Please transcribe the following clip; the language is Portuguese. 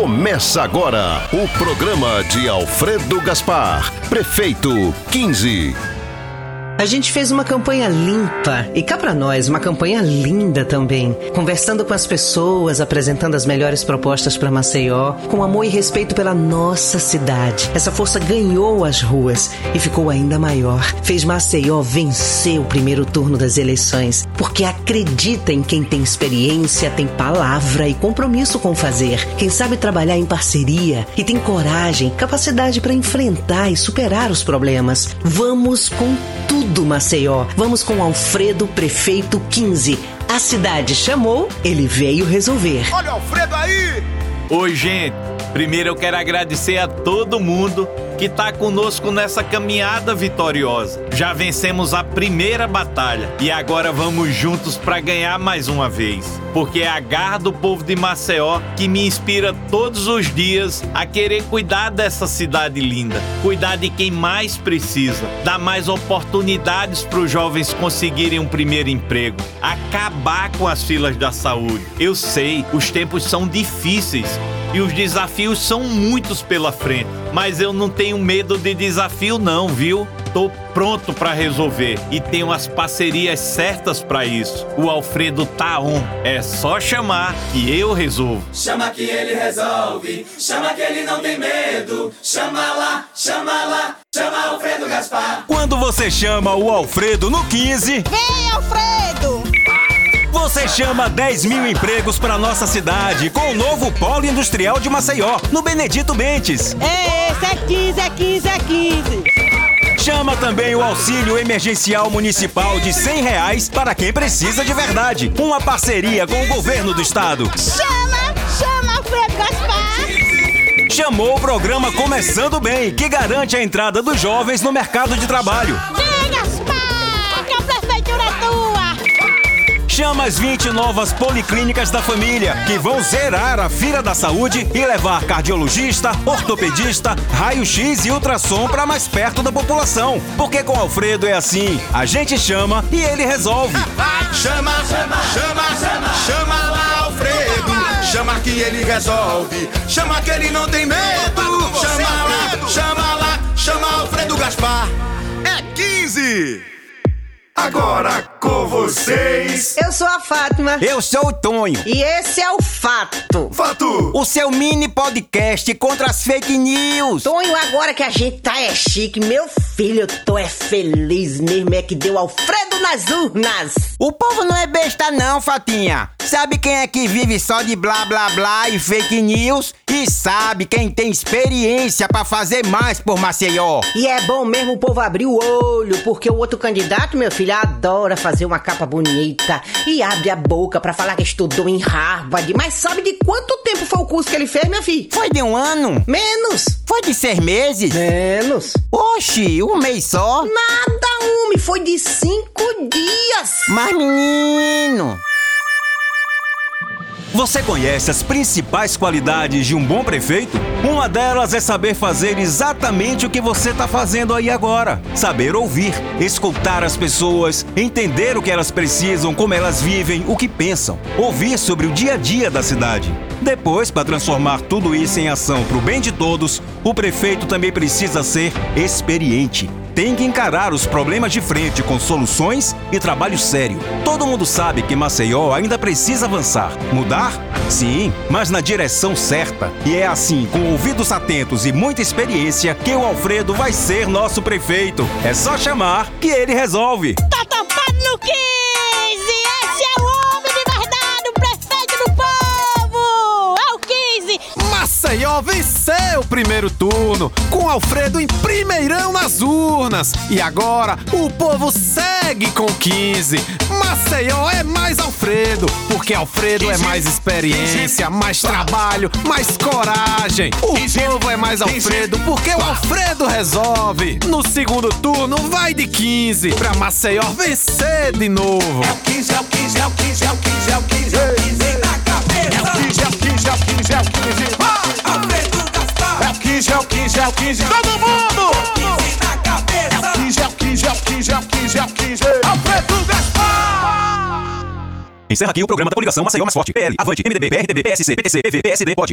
Começa agora o programa de Alfredo Gaspar, prefeito 15. A gente fez uma campanha limpa e cá pra nós, uma campanha linda também. Conversando com as pessoas, apresentando as melhores propostas para Maceió, com amor e respeito pela nossa cidade. Essa força ganhou as ruas e ficou ainda maior. Fez Maceió vencer o primeiro turno das eleições, porque acredita em quem tem experiência, tem palavra e compromisso com fazer. Quem sabe trabalhar em parceria e tem coragem, capacidade para enfrentar e superar os problemas. Vamos com tudo do Maceió. Vamos com Alfredo Prefeito 15. A cidade chamou, ele veio resolver. Olha o Alfredo aí! Oi, gente. Primeiro eu quero agradecer a todo mundo que está conosco nessa caminhada vitoriosa. Já vencemos a primeira batalha e agora vamos juntos para ganhar mais uma vez. Porque é a garra do povo de Maceió que me inspira todos os dias a querer cuidar dessa cidade linda, cuidar de quem mais precisa, dar mais oportunidades para os jovens conseguirem um primeiro emprego, acabar com as filas da saúde. Eu sei, os tempos são difíceis e os desafios são muitos pela frente, mas eu não tenho medo de desafio não, viu? Tô pronto para resolver e tenho as parcerias certas para isso. O Alfredo tá on. É só chamar que eu resolvo. Chama que ele resolve. Chama que ele não tem medo. Chama lá, chama lá. Chama Alfredo Gaspar. Quando você chama o Alfredo no 15, Vem, Alfredo! Você chama 10 mil empregos para nossa cidade com o novo Polo Industrial de Maceió, no Benedito Bentes. É esse, é 15, é 15, é 15. Chama também o auxílio emergencial municipal de 100 reais para quem precisa de verdade. Uma parceria com o governo do estado. Chama, chama Alfredo Gaspar. Chamou o programa Começando Bem, que garante a entrada dos jovens no mercado de trabalho. Vem, Chama as 20 novas policlínicas da família, que vão zerar a fila da saúde e levar cardiologista, ortopedista, raio-x e ultrassom para mais perto da população. Porque com Alfredo é assim: a gente chama e ele resolve. Chama, chama, chama, chama, chama lá, Alfredo. Chama que ele resolve. Chama que ele não tem medo. Chama lá, chama lá, chama Alfredo Gaspar. É 15. Agora com vocês. Eu sou a Fátima Eu sou o Tonho. e esse é o Fato. Fato. O seu mini podcast contra as fake news. Tonho, agora que a gente tá é chique, meu filho, eu tô é feliz mesmo, é que deu Alfredo nas urnas. O povo não é besta não, Fatinha. Sabe quem é que vive só de blá blá blá e fake news? E sabe quem tem experiência pra fazer mais por Maceió. E é bom mesmo o povo abrir o olho, porque o outro candidato, meu filho, adora fazer uma capa bonita e abre a boca pra falar que estudou em Harvard, mas sabe de quanto tempo foi o curso que ele fez, minha filha? Foi de um ano? Menos. Foi de seis meses? Menos. Oxi, um mês só? Nada, homem, foi de cinco dias. Mas menino... Você conhece as principais qualidades de um bom prefeito? Uma delas é saber fazer exatamente o que você está fazendo aí agora. Saber ouvir, escutar as pessoas, entender o que elas precisam, como elas vivem, o que pensam. Ouvir sobre o dia a dia da cidade. Depois, para transformar tudo isso em ação para o bem de todos, o prefeito também precisa ser experiente. Tem que encarar os problemas de frente com soluções e trabalho sério. Todo mundo sabe que Maceió ainda precisa avançar. Mudar? Sim, mas na direção certa. E é assim, com ouvidos atentos e muita experiência, que o Alfredo vai ser nosso prefeito. É só chamar que ele resolve. Tá tampado no 15. Venceu o primeiro turno, com Alfredo em primeirão nas urnas. E agora o povo segue com 15. Maceió é mais Alfredo, porque Alfredo é mais experiência, mais trabalho, mais coragem. O povo é mais Alfredo, porque o Alfredo resolve. No segundo turno, vai de 15, pra Maceió vencer de novo. O 15, é o 15, é o 15, é o 15, é o 15, é o 15 15, é o 15, é o 15, é o 15. Alfredo Gaspar. Encerra aqui o programa da coligação Maceió Mais Forte. PL, Avante, MDB, PRTB, PSC, PTC, PV, PSD, pode.